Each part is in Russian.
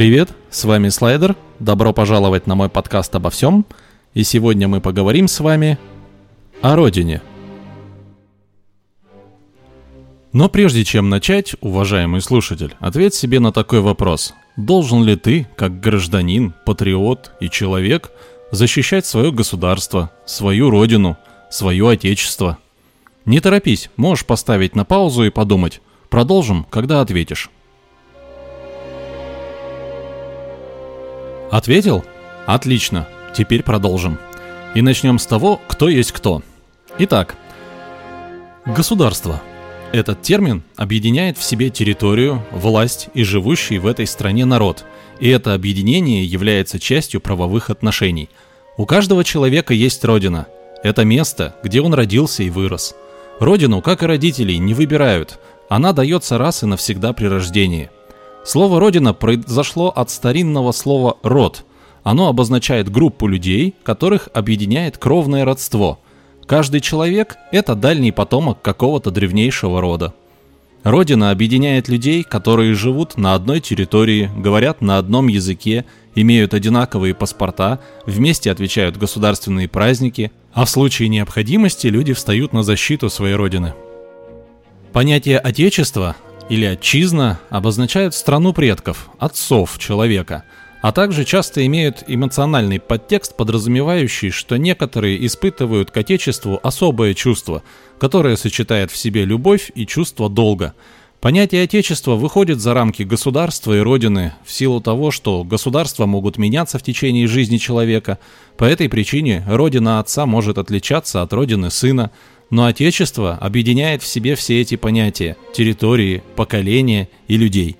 Привет, с вами Слайдер. Добро пожаловать на мой подкаст обо всем. И сегодня мы поговорим с вами о родине. Но прежде чем начать, уважаемый слушатель, ответь себе на такой вопрос. Должен ли ты, как гражданин, патриот и человек, защищать свое государство, свою родину, свое отечество? Не торопись, можешь поставить на паузу и подумать. Продолжим, когда ответишь. Ответил? Отлично. Теперь продолжим. И начнем с того, кто есть кто. Итак, государство. Этот термин объединяет в себе территорию, власть и живущий в этой стране народ. И это объединение является частью правовых отношений. У каждого человека есть родина. Это место, где он родился и вырос. Родину, как и родителей, не выбирают. Она дается раз и навсегда при рождении – Слово «родина» произошло от старинного слова «род». Оно обозначает группу людей, которых объединяет кровное родство. Каждый человек – это дальний потомок какого-то древнейшего рода. Родина объединяет людей, которые живут на одной территории, говорят на одном языке, имеют одинаковые паспорта, вместе отвечают государственные праздники, а в случае необходимости люди встают на защиту своей родины. Понятие «отечество» или отчизна обозначают страну предков, отцов человека, а также часто имеют эмоциональный подтекст, подразумевающий, что некоторые испытывают к отечеству особое чувство, которое сочетает в себе любовь и чувство долга. Понятие отечества выходит за рамки государства и родины в силу того, что государства могут меняться в течение жизни человека. По этой причине родина отца может отличаться от родины сына, но Отечество объединяет в себе все эти понятия – территории, поколения и людей.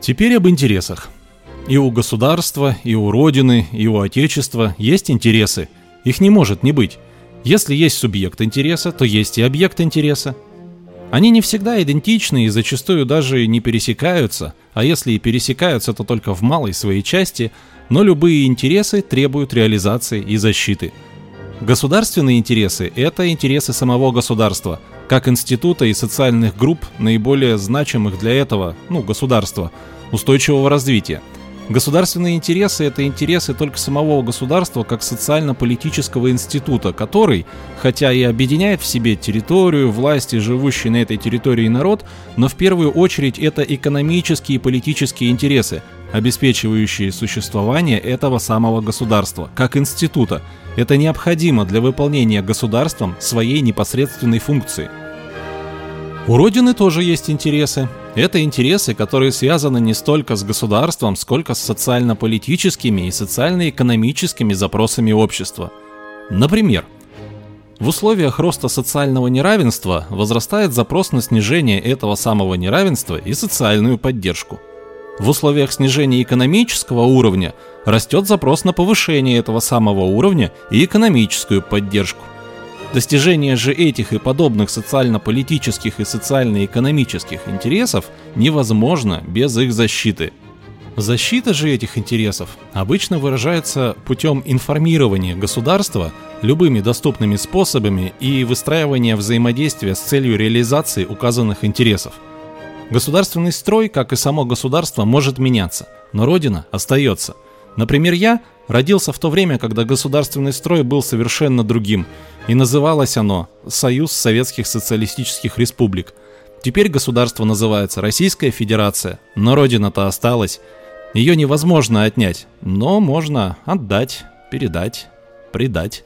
Теперь об интересах. И у государства, и у Родины, и у Отечества есть интересы. Их не может не быть. Если есть субъект интереса, то есть и объект интереса. Они не всегда идентичны и зачастую даже не пересекаются, а если и пересекаются, то только в малой своей части, но любые интересы требуют реализации и защиты – Государственные интересы – это интересы самого государства, как института и социальных групп, наиболее значимых для этого, ну, государства, устойчивого развития. Государственные интересы – это интересы только самого государства как социально-политического института, который, хотя и объединяет в себе территорию, власть и живущий на этой территории народ, но в первую очередь это экономические и политические интересы, обеспечивающие существование этого самого государства, как института. Это необходимо для выполнения государством своей непосредственной функции. У Родины тоже есть интересы. Это интересы, которые связаны не столько с государством, сколько с социально-политическими и социально-экономическими запросами общества. Например, в условиях роста социального неравенства возрастает запрос на снижение этого самого неравенства и социальную поддержку – в условиях снижения экономического уровня растет запрос на повышение этого самого уровня и экономическую поддержку. Достижение же этих и подобных социально-политических и социально-экономических интересов невозможно без их защиты. Защита же этих интересов обычно выражается путем информирования государства любыми доступными способами и выстраивания взаимодействия с целью реализации указанных интересов – Государственный строй, как и само государство, может меняться, но родина остается. Например, я родился в то время, когда государственный строй был совершенно другим, и называлось оно «Союз Советских Социалистических Республик». Теперь государство называется Российская Федерация, но родина-то осталась. Ее невозможно отнять, но можно отдать, передать, предать.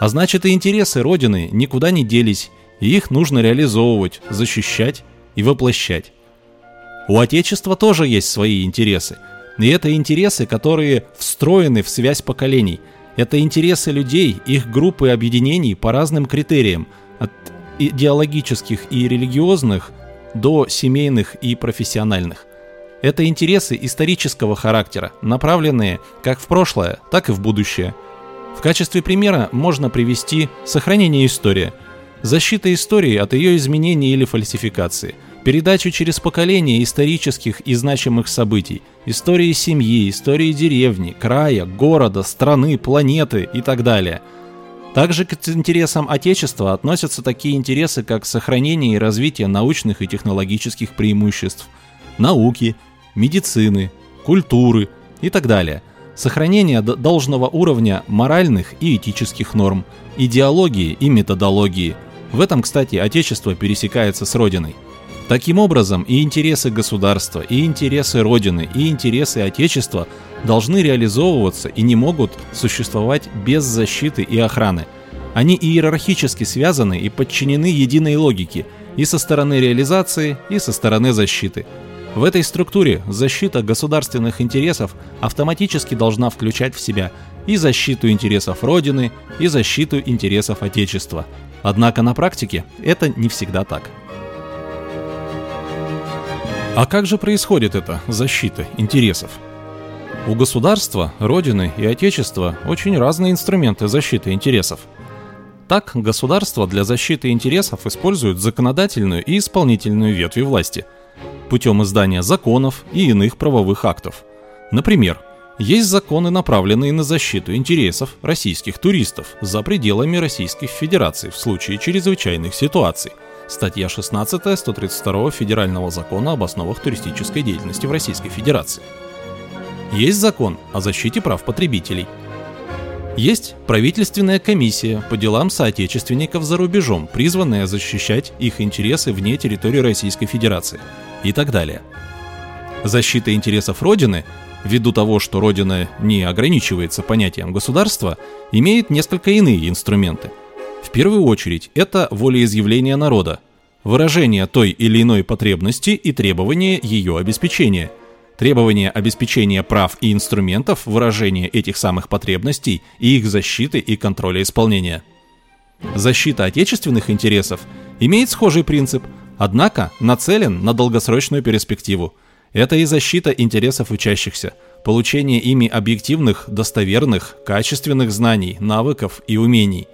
А значит и интересы Родины никуда не делись, и их нужно реализовывать, защищать и воплощать. У Отечества тоже есть свои интересы. И это интересы, которые встроены в связь поколений. Это интересы людей, их группы объединений по разным критериям, от идеологических и религиозных до семейных и профессиональных. Это интересы исторического характера, направленные как в прошлое, так и в будущее. В качестве примера можно привести сохранение истории – защита истории от ее изменений или фальсификации, передачу через поколения исторических и значимых событий, истории семьи, истории деревни, края, города, страны, планеты и так далее. Также к интересам Отечества относятся такие интересы, как сохранение и развитие научных и технологических преимуществ, науки, медицины, культуры и так далее. Сохранение должного уровня моральных и этических норм, идеологии и методологии. В этом, кстати, Отечество пересекается с Родиной. Таким образом, и интересы государства, и интересы Родины, и интересы Отечества должны реализовываться и не могут существовать без защиты и охраны. Они иерархически связаны и подчинены единой логике и со стороны реализации, и со стороны защиты. В этой структуре защита государственных интересов автоматически должна включать в себя и защиту интересов Родины, и защиту интересов Отечества. Однако на практике это не всегда так. А как же происходит эта защита интересов? У государства, Родины и Отечества очень разные инструменты защиты интересов. Так, государство для защиты интересов использует законодательную и исполнительную ветви власти путем издания законов и иных правовых актов. Например, есть законы, направленные на защиту интересов российских туристов за пределами Российской Федерации в случае чрезвычайных ситуаций. Статья 16 132 Федерального закона об основах туристической деятельности в Российской Федерации – есть закон о защите прав потребителей. Есть правительственная комиссия по делам соотечественников за рубежом, призванная защищать их интересы вне территории Российской Федерации и так далее. Защита интересов Родины, ввиду того, что Родина не ограничивается понятием государства, имеет несколько иные инструменты. В первую очередь, это волеизъявление народа, выражение той или иной потребности и требование ее обеспечения – Требование обеспечения прав и инструментов выражения этих самых потребностей и их защиты и контроля исполнения. Защита отечественных интересов имеет схожий принцип, однако нацелен на долгосрочную перспективу. Это и защита интересов учащихся, получение ими объективных, достоверных, качественных знаний, навыков и умений.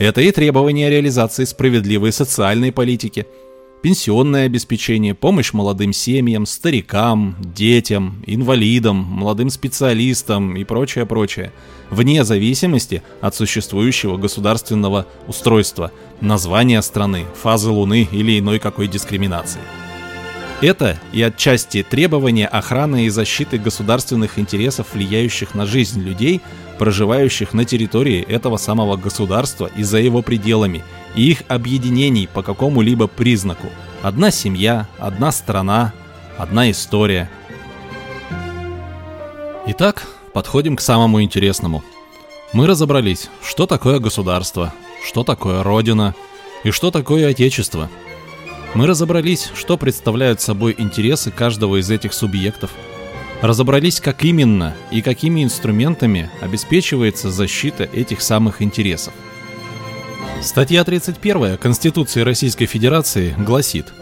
Это и требование реализации справедливой социальной политики – пенсионное обеспечение, помощь молодым семьям, старикам, детям, инвалидам, молодым специалистам и прочее, прочее, вне зависимости от существующего государственного устройства, названия страны, фазы Луны или иной какой дискриминации. Это и отчасти требования охраны и защиты государственных интересов, влияющих на жизнь людей, проживающих на территории этого самого государства и за его пределами – и их объединений по какому-либо признаку. Одна семья, одна страна, одна история. Итак, подходим к самому интересному. Мы разобрались, что такое государство, что такое Родина и что такое Отечество. Мы разобрались, что представляют собой интересы каждого из этих субъектов. Разобрались, как именно и какими инструментами обеспечивается защита этих самых интересов – Статья 31 Конституции Российской Федерации гласит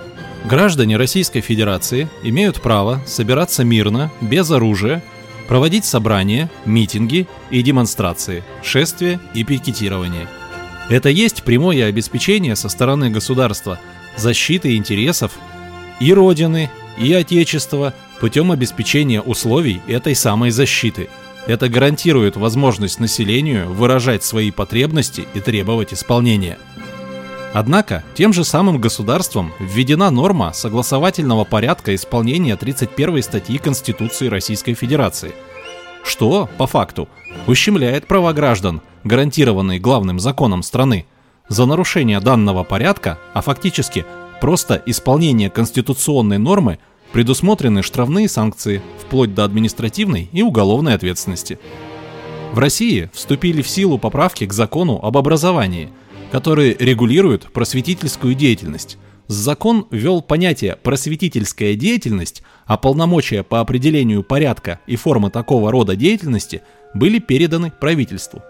Граждане Российской Федерации имеют право собираться мирно, без оружия, проводить собрания, митинги и демонстрации, шествия и пикетирование. Это есть прямое обеспечение со стороны государства защиты интересов и Родины, и Отечества путем обеспечения условий этой самой защиты – это гарантирует возможность населению выражать свои потребности и требовать исполнения. Однако, тем же самым государством введена норма согласовательного порядка исполнения 31 статьи Конституции Российской Федерации, что, по факту, ущемляет права граждан, гарантированные главным законом страны. За нарушение данного порядка, а фактически просто исполнение конституционной нормы – Предусмотрены штрафные санкции, вплоть до административной и уголовной ответственности. В России вступили в силу поправки к закону об образовании, которые регулируют просветительскую деятельность. Закон ввел понятие «просветительская деятельность», а полномочия по определению порядка и формы такого рода деятельности были переданы правительству.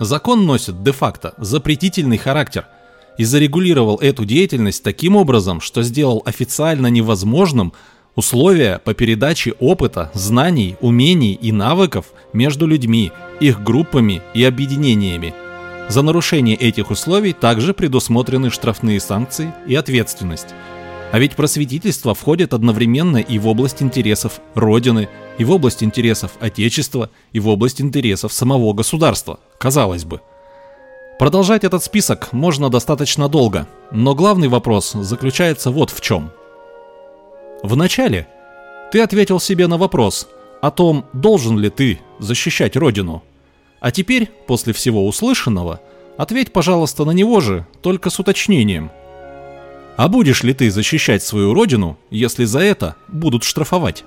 Закон носит де-факто запретительный характер – и зарегулировал эту деятельность таким образом, что сделал официально невозможным условия по передаче опыта, знаний, умений и навыков между людьми, их группами и объединениями. За нарушение этих условий также предусмотрены штрафные санкции и ответственность. А ведь просветительство входит одновременно и в область интересов Родины, и в область интересов Отечества, и в область интересов самого государства, казалось бы – Продолжать этот список можно достаточно долго, но главный вопрос заключается вот в чем. Вначале ты ответил себе на вопрос о том, должен ли ты защищать Родину. А теперь, после всего услышанного, ответь, пожалуйста, на него же, только с уточнением. А будешь ли ты защищать свою Родину, если за это будут штрафовать?